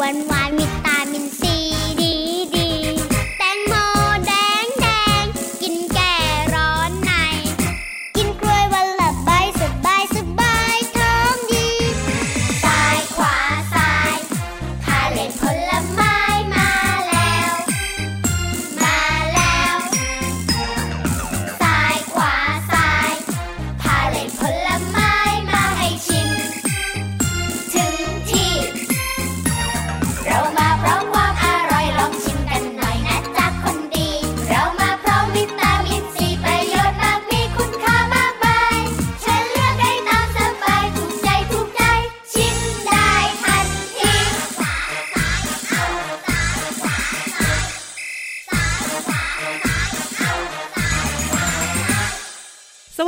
one, one.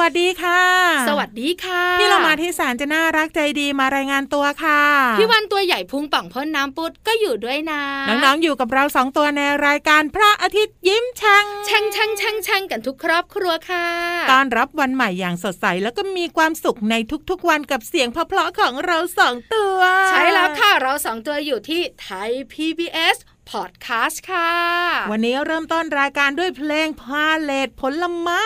วัสดีค่ะ สวัสดีค่ะพี่เรามาที่สารจะน่ารักใจดีมารายงานตัวค่ะ พี่วันตัวใหญ่พุงป่องพ่นน้ำปุดก็อยู่ด้วยนะ น้องๆอยู่กับเราสองตัวในรายการพระอาทิตย์ยิ้มช่างช่างช่างช่างช่างกันทุกครอบครัวค่ะตอนรับวันใหม่อย่างสดใสแล้วก็มีความสุขในทุกๆวันกับเสียงเพราะๆของเราสองตัว ใช่แล้วค่ะเราสองตัวอยู่ที่ไทย PBS พอดแคสต์ค่ะ วันนี้เริ่มต้นรายการด้วยเพลงพาเลตผลไม้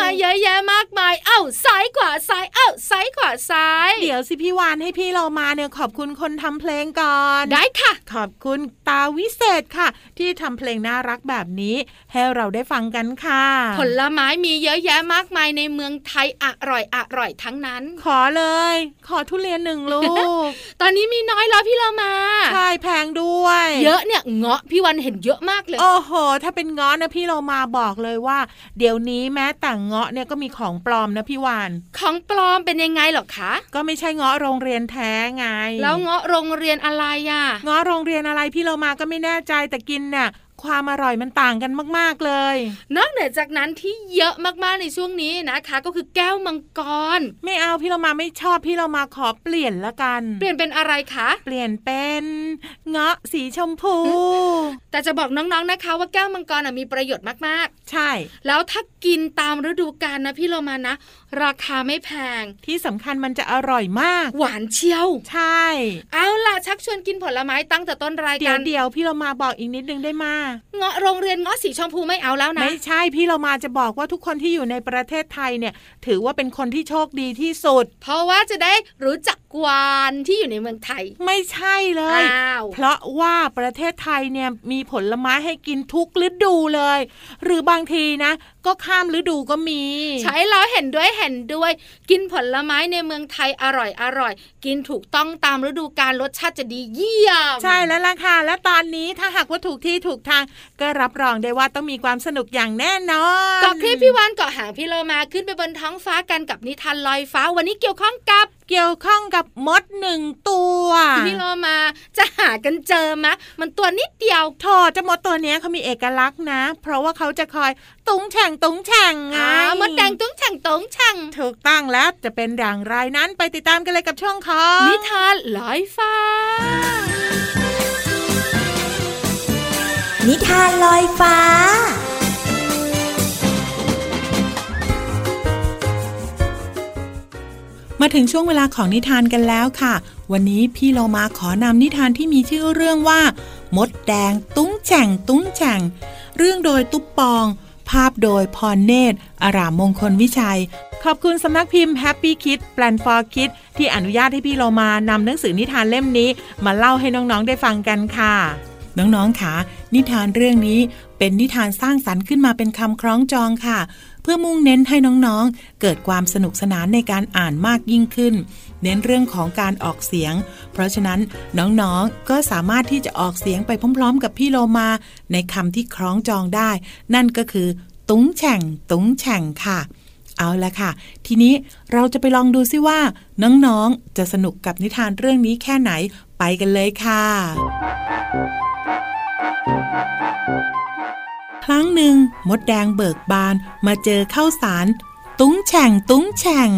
มาเยอะแยะมากมาย เอ้าซ้ายขวาซ้ายเอ้าซ้ายขวาซ้าย เดี๋ยวสิพี่วานให้พี่เรามาเนี่ยขอบคุณคนทำเพลงก่อน ได้ค่ะ ขอบคุณตาวิเศษค่ะ ที่ทำเพลงน่ารักแบบนี้ ให้เราได้ฟังกันค่ะ ผลไม้มีเยอะแยะมากมายในเมืองไทยอร่อยอร่อยทั้งนั้น ขอเลย ขอทุเรียนหนึ่งลูก ตอนนี้มีน้อยแล้วพี่เรามา ใช่แพงด้วย เยอะเนี่ยเงาะพี่วันเห็นเยอะมากเลย โอ้โห ถ้าเป็นเงาะนะพี่เรามาบอกเลยว่า เดี๋ยวนี้แม้แต่เงาะเนี่ยก็มีของปลอมนะพี่วานของปลอมเป็นยังไงหรอคะ ก็ไม่ใช่เงาะโรงเรียนแท้ไง แล้วเงาะโรงเรียนอะไรอะเงาะโรงเรียนอะไรพี่เรามาก็ไม่แน่ใจแต่กินเนี่ย ความอร่อยมันต่างกันมาก ๆเลย นอกเหนือจากนั้นที่เยอะมากๆในช่วงนี้นะคะ ก็คือแก้วมังกร ไม่เอาพี่เรามาไม่ชอบพี่เรามาขอเปลี่ยนละกัน เปลี่ยนเป็นอะไรคะ เปลี่ยนเป็นเงาะสีชมพู แต่จะบอกน้องๆนะคะ ว่าแก้วมังกรมีประโยชน์มากๆ ใช่ แล้วถ้ากินตามฤดูกาลนะพี่เรามานะ ราคาไม่แพง ที่สำคัญมันจะอร่อยมาก หวานเชียว ใช่ เอาล่ะชักชวนกินผลไม้ตั้งแต่ต้นรายการเดี๋ยวพี่เรามาบอกอีกนิดนึงได้มาเงาะโรงเรียนง้อสีชมพูไม่เอาแล้วนะไม่ใช่พี่เรามาจะบอกว่าทุกคนที่อยู่ในประเทศไทยเนี่ย ถือว่าเป็นคนที่โชคดีที่สุด เพราะว่าจะได้รู้จัก กวานที่อยู่ในเมืองไทย ไม่ใช่เลยอ้าวเพราะว่าประเทศไทยเนี่ยมีผลไม้ให้กินทุกฤดูเลย หรือบางทีนะ ก็ข้ามฤดูก็มี ใช้แล้วเห็นด้วยเห็นด้วย กินผลไม้ในเมืองไทยอร่อยอร่อย กินถูกต้องตามฤดูกาลรสชาติจะดีเยี่ยม ใช่แล้วล่ะค่ะ และตอนนี้ถ้าหากว่าถูกที่ถูกทาง ก็รับรองได้ว่าต้องมีความสนุกอย่างแน่นอนเกาะคลิปพี่วานเกาะหางพี่โลมาขึ้นไปบนท้องฟ้ากันกับนิทานลอยฟ้าวันนี้เกี่ยวข้องกับ เกี่ยวข้องกับมดหนึ่งตัวพี่โลมาจะหากันเจอมะ มันตัวนิดเดียวโถเจะมดตัวนี้เขามีเอกลักษณ์นะ เพราะว่าเขาจะคอยตุ้งแฉ่งตุ้งแฉ่งไงมดแดงตุ้งแฉ่งตุ้งแฉ่งถูกต้องแล้วจะเป็นอย่างไรนั้นไปติดตามกันเลยกับช่วงของนิทานลอยฟ้า นิทานลอยฟ้า มาถึงช่วงเวลาของนิทานกันแล้วค่ะ วันนี้พี่เรามาขอนำนิทานที่มีชื่อเรื่องว่า มดแดงตุ้งแฉ่งตุ้งแฉ่ง เรื่องโดยตุ๊บปอง ภาพโดยพรเนตร อารามมงคลวิชัย ขอบคุณสำนักพิมพ์ Happy Kid Plan for Kids ที่อนุญาตให้พี่เรามานำหนังสือนิทานเล่มนี้ มาเล่าให้น้องๆได้ฟังกันค่ะ น้องๆค่ะนิทานเรื่องนี้เป็นนิทานสร้างสรรค์ขึ้นมาเป็นคำคล้องจองค่ะ เพื่อมุ่งเน้นให้น้องๆ เกิดความสนุกสนานในการอ่านมากยิ่งขึ้น เน้นเรื่องของการออกเสียง เพราะฉะนั้นน้องๆ ก็สามารถที่จะออกเสียงไปพร้อมๆ กับพี่โลมา ในคำที่คล้องจองได้ นั่นก็คือ ตุ้งแฉ่ง ตุ้งแฉ่งค่ะเอาละค่ะ ทีนี้เราจะไปลองดูซิว่า น้องๆ จะสนุกกับนิทานเรื่องนี้แค่ไหนไปกันเลยค่ะ ครั้งหนึ่งมดแดงเบิกบานมาเจอข้าวสาร ตุ้งแฉ่งตุ้งแฉ่ง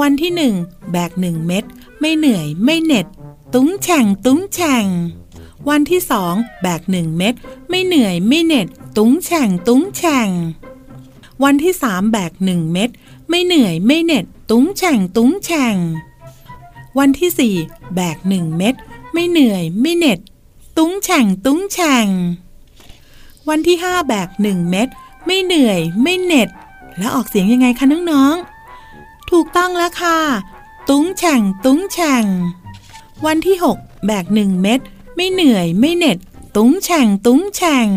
วันที่หนึ่งแบกหนึ่งเม็ดไม่เหนื่อยไม่เหน็ด ตุ้งแฉ่งตุ้งแฉ่ง วันที่สองแบกหนึ่งเม็ดไม่เหนื่อยไม่เหน็ด ตุ้งแฉ่งตุ้งแฉ่ง วันที่สามแบกหนึ่งเม็ดไม่เหนื่อยไม่เหน็ด ตุ้งแฉ่งตุ้งแฉ่ง วันที่สี่แบกหนึ่งเม็ดไม่เหนื่อยไม่เหน็ด ตุ้งแฉ่งตุ้งแฉ่ง วันที่ห้าแบกหนึ่งเม็ดไม่เหนื่อย ไม่เหน็ด แล้วออกเสียงยังไงคะน้องๆ ถูกต้องแล้วค่ะ ตุ้งแฉ่ง ตุ้งแฉ่ง วันที่หกแบกหนึ่งเม็ดไม่เหนื่อย ไม่เหน็ด ตุ้งแฉ่ง ตุ้งแฉ่ง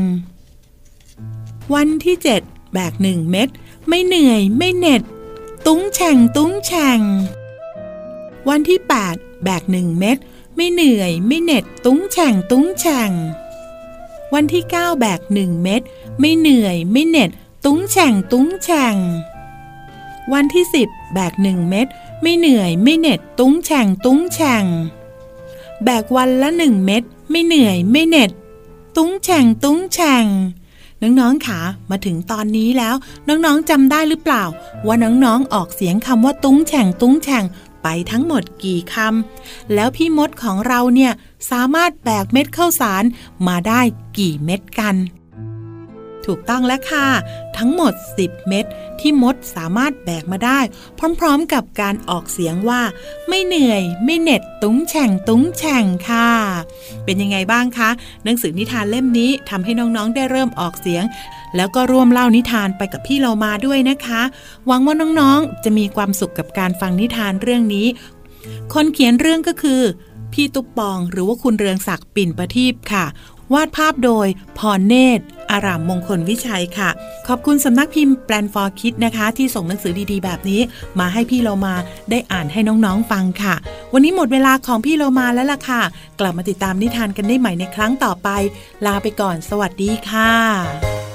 วันที่เจ็ดแบกหนึ่งเม็ดไม่เหนื่อย ไม่เหน็ด ตุ้งแฉ่ง ตุ้งแฉ่ง วันที่แปดแบกหนึ่งเม็ดไม่เหนื่อย ไม่เหน็ด ตุ้งแฉ่ง ตุ้งแฉ่ง วันที่ 9 แบกหนึ่งเม็ดไม่เหนื่อยไม่เหน็ด ตุ้งแฉ่งตุ้งแฉ่งวันที่ 10 แบกหนึ่งเม็ดไม่เหนื่อยไม่เหน็ด ตุ้งแฉ่งตุ้งแฉ่งแบกวันละหนึ่งเม็ดไม่เหนื่อยไม่เหน็ด ตุ้งแฉ่งตุ้งแฉ่งน้องๆขามาถึงตอนนี้แล้ว น้องๆจำได้หรือเปล่า ว่าน้องๆออกเสียงคำว่า ตุ้งแฉ่งตุ้งแฉ่ง ไปทั้งหมดกี่คำแล้วพี่มดของเราเนี่ยสามารถแบกเม็ดข้าวสารมาได้กี่เม็ดกัน ถูกต้องแล้วค่ะ ทั้งหมด 10 เม็ดที่มดสามารถแบกมาได้ พร้อมๆกับการออกเสียงว่า ไม่เหนื่อย ไม่เหน็ดตุ้งแฉ่งตุ้งแฉ่งค่ะ เป็นยังไงบ้างคะหนังสือนิทานเล่มนี้ทำให้น้องๆได้เริ่มออกเสียง แล้วก็ร่วมเล่านิทานไปกับพี่เรามาด้วยนะคะ หวังว่าน้องๆจะมีความสุขกับการฟังนิทานเรื่องนี้ คนเขียนเรื่องก็คือพี่ตุ๊บปองหรือว่าคุณเรืองศักดิ์ปิ่นประทีปค่ะ วาดภาพโดยพรเนตร อารามมงคลวิชัยค่ะ ขอบคุณสำนักพิมพ์แปลนฟอร์คิดนะคะ ที่ส่งหนังสือดีๆ แบบนี้ มาให้พี่เรามาได้อ่านให้น้องๆฟังค่ะ วันนี้หมดเวลาของพี่เรามาแล้วล่ะค่ะ กลับมาติดตามนิทานกันได้ใหม่ในครั้งต่อไป ลาไปก่อน สวัสดีค่ะ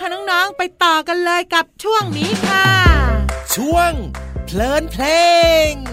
คะน้องๆไปต่อกันเลยกับช่วงนี้ค่ะ ช่วงเพลินเพลง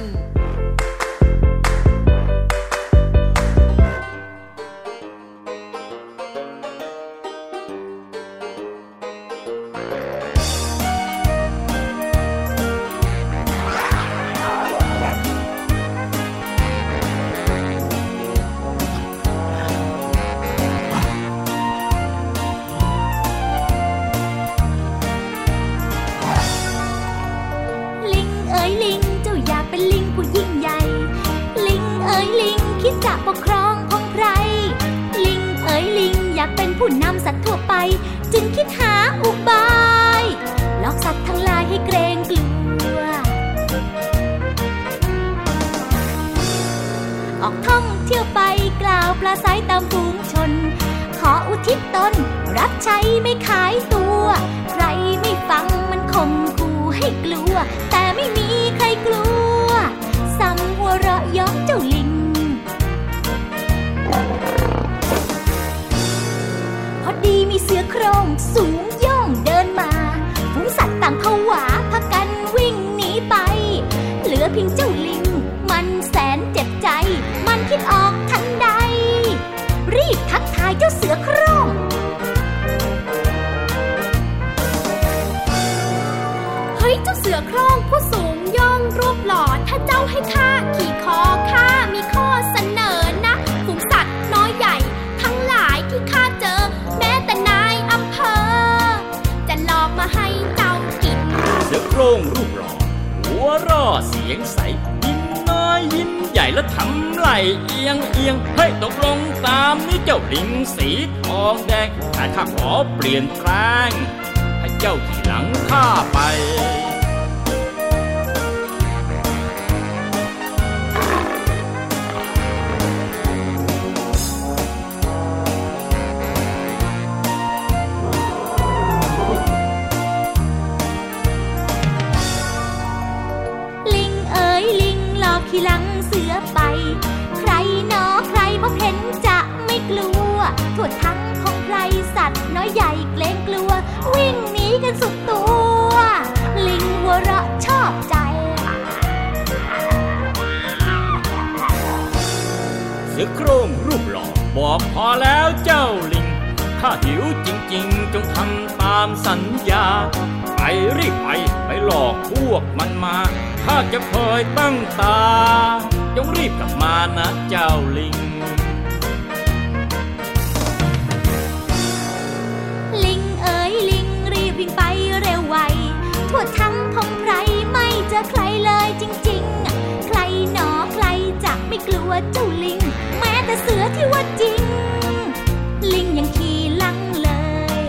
น รับใช้ไม่ขายตัว ใครไม่ฟังมันข่มขู่ให้กลัว แต่ไม่มีใครกลัวซ้ำหัวเราะยอกเจ้าลิง พอดีมีเสือโครงสูง ขอข้ามีข้อเสนอนะฝูงสัตว์น้อยใหญ่ ทั้งหลายที่ข้าเจอรงรูปหล่อหัวร่อเสียงใส ยิ้มน้อยยิ้มใหญ่แล้วทำไหลเอียงเอียงให้ตกลงตามนี่เจ้าลิงสีทองแดงแต่ข้าขอเปลี่ยนแปลงให้เจ้าขี่หลังข้าไป ใหญ่เกรงกลัว วิ่งหนีกันสุดตัว ลิงหัวเราะชอบใจ เสือโครงรูปหล่อบอกพอแล้วเจ้าลิง ถ้าหิวจริงๆ จงทำตามสัญญา ไปรีบไปไปหลอกพวกมันมาข้าจะคอยตั้งตา จงรีบกลับมานะเจ้าลิง ทั่วทั้งพงไพรไม่เจอใครเลยจริงๆ ใครหนอใครจะไม่กลัวเจ้าลิง แม้แต่เสือที่ว่าจริง ลิงยังขี่ลังเลย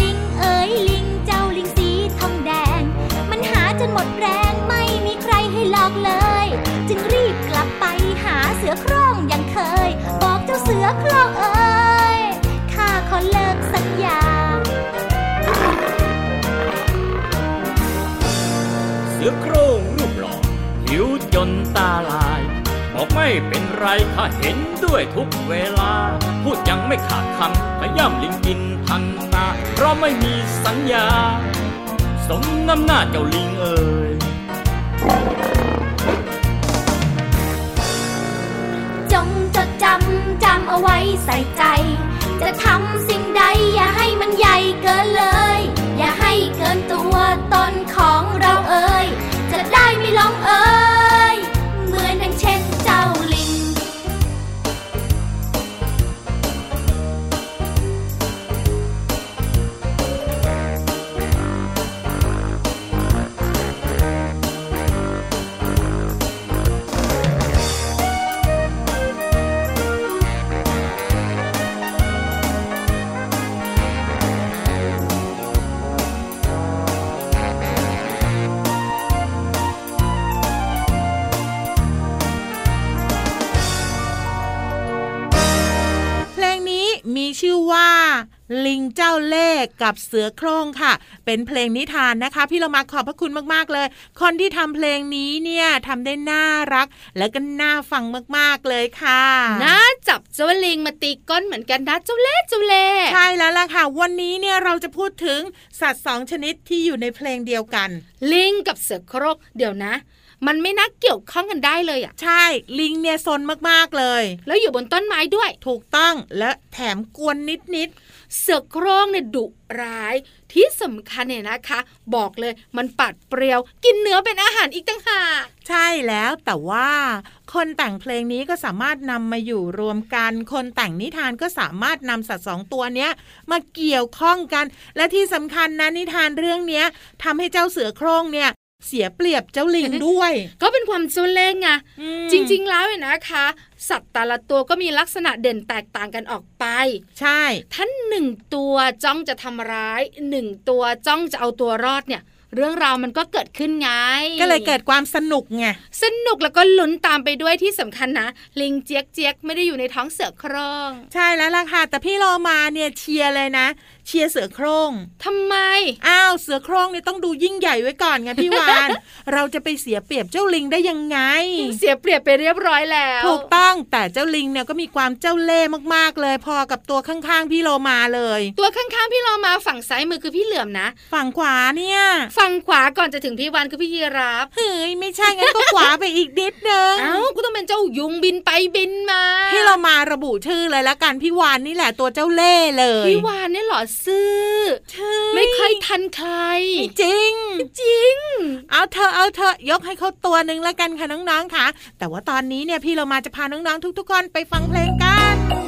ลิงเอ๋ยลิงเจ้าลิงสีทองแดง มันหาจนหมดแรงไม่มีใครให้หลอกเลย จึงรีบกลับไปหาเสือโคร่งอย่างเคย บอกเจ้าเสือโคร่งเอ้ย จนตาลาย บอกไม่เป็นไรข้าเห็นด้วยทุกเวลา พูดยังไม่ขาดคำพย่ำลิงกินทันตา เพราะไม่มีสัญญา สมน้ำหน้าเจ้าลิงเอ๋ยจงจดจำจำเอาไว้ใส่ใจ จะทำสิ่งใดอย่าให้มันใหญ่เกินเลย อย่าให้เกินตัวตนของเราเอ่ย จะได้ไม่ลองเอ่ย เจ้าเล่ห์กับเสือโคร่งค่ะ เป็นเพลงนิทานนะคะ พี่เรามาขอบพระคุณมากๆเลย คนที่ทำเพลงนี้เนี่ยทำได้น่ารัก และก็น่าฟังมากๆเลยค่ะน่าจับเจ้าลิงมาตีก้นเหมือนกันนะเจ้าเล่ห์เจ้าเล่ห์ใช่แล้วล่ะค่ะ วันนี้เนี่ยเราจะพูดถึงสัตว์สองชนิดที่อยู่ในเพลงเดียวกัน ลิงกับเสือโครกเดี๋ยวนะ มันไม่น่าเกี่ยวข้องกันได้เลยอะใช่ ลิงเนี่ยซนมากๆเลย แล้วอยู่บนต้นไม้ด้วย ถูกต้อง และแถมกวนนิดเสือโคร่งเนี่ยดุร้าย ที่สำคัญเนี่ยนะคะ บอกเลยมันปัดเปรียว กินเนื้อเป็นอาหารอีกตั้งหากๆใช่แล้วแต่ว่าคนแต่งเพลงนี้ก็สามารถนำมาอยู่รวมกัน คนแต่งนิทานก็สามารถนำสัตว์สองตัวเนี้ยมาเกี่ยวข้องกัน และที่สำคัญนะนิทานเรื่องเนี้ยทำให้เจ้าเสือโคร่งเนี่ย เสียเปรียบเจ้าลิงด้วย ก็เป็นความเจ้าเล่ห์ไงอืมจริง ๆ แล้วเนี่ยนะคะ สัตว์แต่ละตัวก็มีลักษณะเด่นแตกต่างกันออกไป ใช่ ท่านหนึ่งตัวจ้องจะทำร้ายหนึ่งตัวจ้องจะเอาตัวรอดเนี่ย เรื่องราวมันก็เกิดขึ้นไง ก็เลยเกิดความสนุกไงสนุกแล้วก็ลุ้นตามไปด้วยที่สำคัญนะ ลิงเจี๊ยกเจี๊ยกไม่ได้อยู่ในท้องเสือโคร่งใช่แล้วล่ะค่ะแต่พี่โลมาเนี่ยเชียร์เลยนะ เชียร์เสือโคร่งทำไม อ้าวเสือโคร่งเนี่ยต้องดูยิ่งใหญ่ไว้ก่อนไงพี่วาน เราจะไปเสียเปรียบเจ้าลิงได้ยังไง เสียเปรียบไปเรียบร้อยแล้ว ถูกต้องแต่เจ้าลิงเนี่ยก็มีความเจ้าเล่ห์มากๆเลย พอกับตัวข้างๆพี่โลมาเลย ตัวข้างๆพี่เรามาฝั่งซ้ายมือคือพี่เหลือมนะ ฝั่งขวาเนี่ยฝั่งขวาก่อนจะถึงพี่วันคือพี่ยีราฟเฮ้ยไม่ใช่งั้นก็ขวาไปอีกนิดนึงเอ้าก็ต้องเป็นเจ้ายุงบินไปบินมาพี่เรามาระบุชื่อเลยละกันพี่วานนี่แหละตัวเจ้าเล่ห์เลยพี่วานเนี่ยเหรอซื่อใช่ไม่เคยทันใครไม่จริง จริง เอาเธอะเอาเธอะยกให้เขาตัวหนึ่งแล้วกันค่ะน้องๆค่ะ แต่ว่าตอนนี้เนี่ยพี่เรามาจะพาน้องๆทุกๆคนไปฟังเพลงกันมัน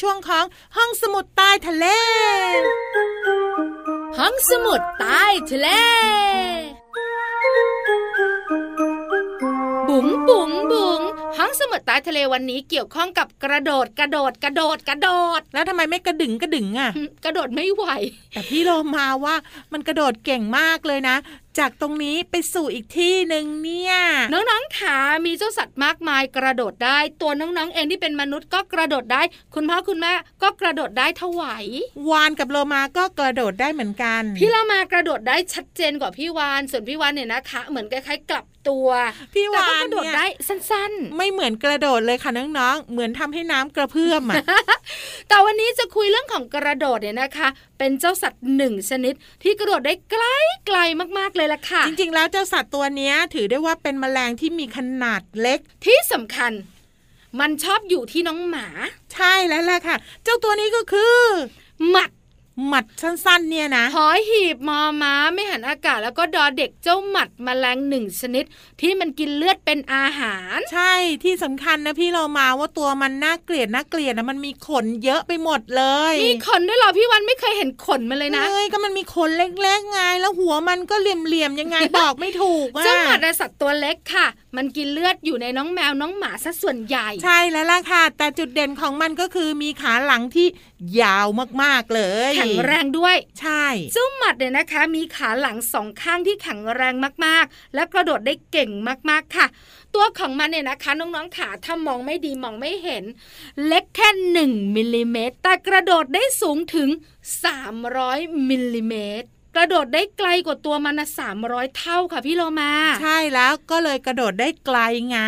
ช่วงของห้องสมุดใต้ทะเล ห้องสมุดใต้ทะเล บุ๋งบุ๋งบุ๋งห้องสมุดใต้ทะเลวันนี้เกี่ยวข้องกับกระโดดกระโดดกระโดดกระโดด แล้วทำไมไม่กระดึงกระดึงอะหึกระโดดไม่ไหว แต่พี่โลมาว่ามันกระโดดเก่งมากเลยนะจากตรงนี้ไปสู่อีกที่หนึ่งเนี่ย น้องๆขามีเจ้าสัตว์มากมายกระโดดได้ ตัวน้องๆเองที่เป็นมนุษย์ก็กระโดดได้ คุณพ่อคุณแม่ก็กระโดดได้ถวายวานกับโลมาก็กระโดดได้เหมือนกัน พี่เรามากระโดดได้ชัดเจนกว่าพี่วาน ส่วนพี่วานเนี่ยนะคะ เหมือนคล้ายๆกลับตัวพี่แต่วาก็นกระโดดเนี่ยได้สั้นไม่เหมือนกระโดดเลยค่ะน้องๆ เหมือนทำให้น้ำกระเพื่อมอะๆแต่วันนี้จะคุยเรื่องของกระโดดเนี่ยนะคะ เป็นเจ้าสัตว์หนึ่งชนิดที่กระโดดได้ไกลไกลมากๆเลยล่ะค่ะ จริง ๆ แล้วเจ้าสัตว์ตัวเนี้ยถือได้ว่าเป็นแมลงที่มีขนาดเล็ก ที่สำคัญ มันชอบอยู่ที่น้องหมา ใช่แล้วล่ะค่ะ เจ้าตัวนี้ก็คือหมัด หมัดสั้นๆ เนี่ยนะหอหีบมอม้าไม่หันอากาศแล้วก็ดอเด็กเจ้าหมัดแมลงหนึ่งชนิด ที่มันกินเลือดเป็นอาหาร ใช่ที่สำคัญนะพี่เรามาว่าตัวมันน่าเกลียดน่าเกลียดนะมันมีขนเยอะไปหมดเลยมีขนด้วยเหรอพี่วันไม่เคยเห็นขนมันเลยนะเอ้ยก็มันมีขนเล็กๆไงแล้วหัวมันก็เหลี่ยมๆยังไงบอกไม่ถูกอะเจ้าหมัดน่ะสัตว์ตัวเล็กค่ะ มันกินเลือดอยู่ในน้องแมวน้องหมาซะส่วนใหญ่ ใช่แล้วล่ะค่ะ แต่จุดเด่นของมันก็คือมีขาหลังที่ยาวมากๆเลยแข็งแรงด้วย ใช่เจ้าหมัดเนี่ยนะคะ มีขาหลังสองข้างที่แข็งแรงมากๆ และกระโดดได้เก่งมากๆค่ะ ตัวของมันเนี่ยนะคะ น้องๆขาถ้ามองไม่ดีมองไม่เห็น เล็กแค่หนึ่งมิลลิเมตรแต่กระโดดได้สูงถึง 300มิลลิเมตร กระโดดได้ไกลกว่าตัวมันนะสามร้อยเท่าค่ะพี่โลมา ใช่แล้วก็เลยกระโดดได้ไกลไง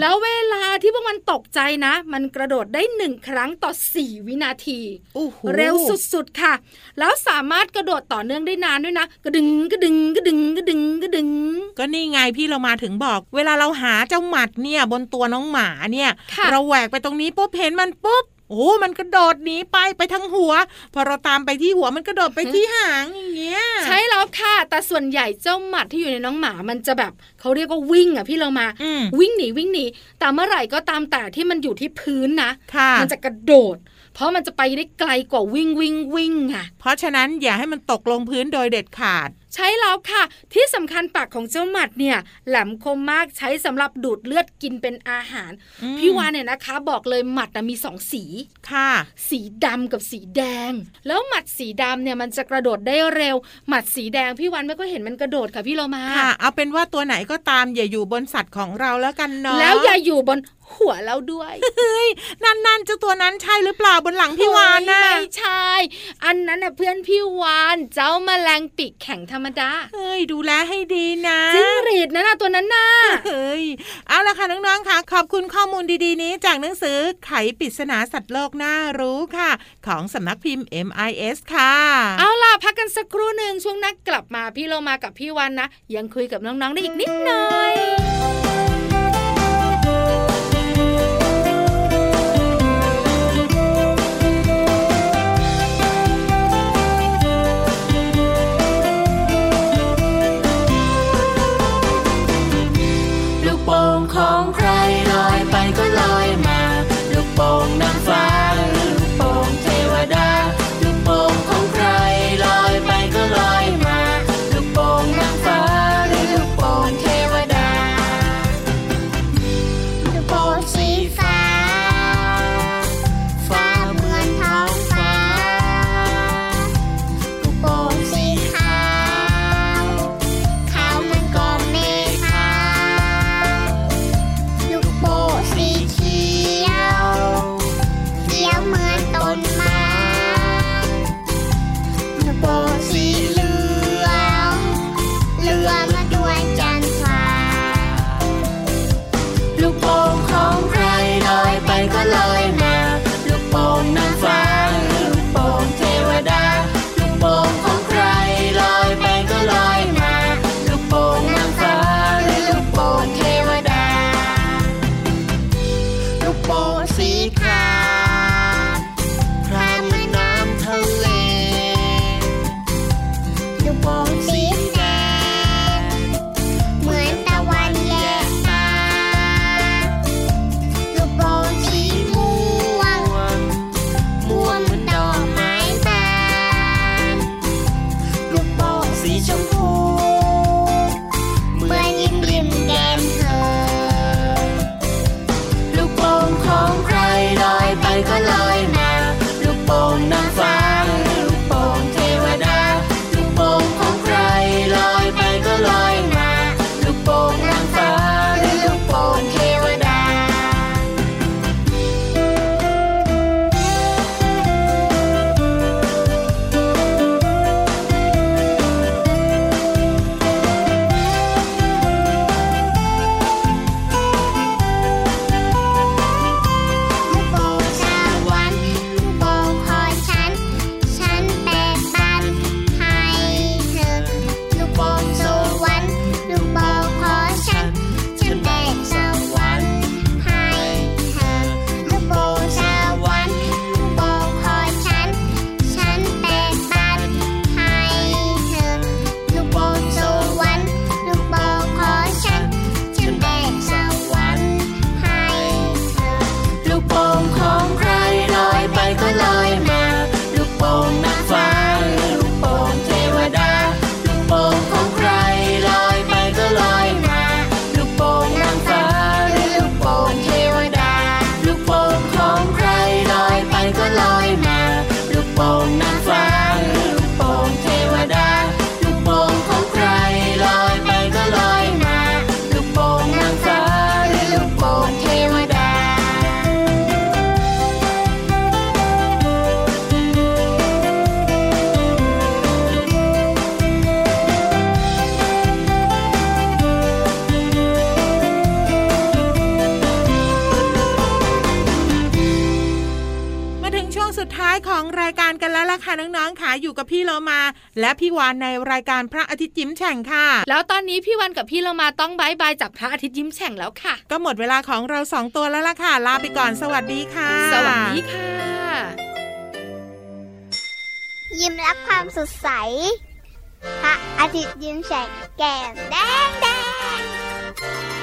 แล้วเวลาที่พวกมันตกใจนะ มันกระโดดได้หนึ่งครั้งต่อ4วินาทีโอ้โหเร็วสุดๆค่ะ แล้วสามารถกระโดดต่อเนื่องได้นานด้วยนะกระดึงกระดึงกระดึงกระดึงกระดึง ก็นี่ไงพี่เรามาถึงบอก เวลาเราหาเจ้าหมัดเนี่ยบนตัวน้องหมาเนี่ยค่ะเราแหวกไปตรงนี้ปุ๊บเห็นมันปุ๊บ โอ้มันกระโดดหนีไปไปทั้งหัว พอเราตามไปที่หัวมันกระโดดไปที่หางอย่างเงี้ยใช่แล้วค่ะ แต่ส่วนใหญ่เจ้าหมัดที่อยู่ในน้องหมามันจะแบบเขาเรียกว่าวิ่งอะพี่เรามาอืมวิ่งหนีวิ่งหนีแต่เมื่อไหร่ก็ตามแต่ที่มันอยู่ที่พื้นนะค่ะมันจะกระโดด เพราะมันจะไปได้ไกลกว่าวิ่งวิ่งวิ่งค่ะเพราะฉะนั้นอย่าให้มันตกลงพื้นโดยเด็ดขาดใช่แล้วค่ะ ที่สำคัญปากของเจ้าหมัดเนี่ย แหลมคมมากใช้สำหรับดูดเลือดกินเป็นอาหารอืมพี่วานเนี่ยนะคะ บอกเลยหมัดนะมีสองสีค่ะ สีดำกับสีแดง แล้วหมัดสีดำเนี่ยมันจะกระโดดได้เร็ว หมัดสีแดงพี่วันไม่ก็เห็นมันกระโดดค่ะพี่โลมาค่ะ เอาเป็นว่าตัวไหนก็ตามอย่าอยู่บนสัตว์ของเราแล้วกันเนาะแล้วอย่าอยู่บนหัวเราด้วย เฮ้ย นั่นๆเจ้าตัวนั้นใช่หรือเปล่าบนหลังพี่วานน่ะเฮ้ยไม่ใช่ อันนั้นน่ะเพื่อนพี่วานเจ้าแมลงปีกแข็งธรรมดาเฮ้ยดูแลให้ดีนะจิ้งหรีดนั่นน่ะตัวนั้นน่ะเฮ้ยเอาละค่ะน้องๆค่ะ ขอบคุณข้อมูลดีๆนี้ จากหนังสือไขปริศนาสัตว์โลกน่ารู้ค่ะ ของสำนักพิมพ์ MIS ค่ะ เอาล่ะพักกันสักครู่หนึ่งช่วงนักกลับมาพี่โลมากับพี่วันนะ ยังคุยกับน้องๆได้อีกนิดหน่อย the want. พี่เรามา และพี่วานในรายการพระอาทิตย์ยิ้มแฉ่งค่ะ แล้วตอนนี้พี่วันกับพี่เรามาต้องบายบายจากพระอาทิตย์ยิ้มแฉ่งแล้วค่ะ ก็หมดเวลาของเราสองตัวแล้วล่ะค่ะ ลาไปก่อนสวัสดีค่ะ สวัสดีค่ะ ยิ้มรับความสดใส พระอาทิตย์ยิ้มแฉกแก้มแดงแดง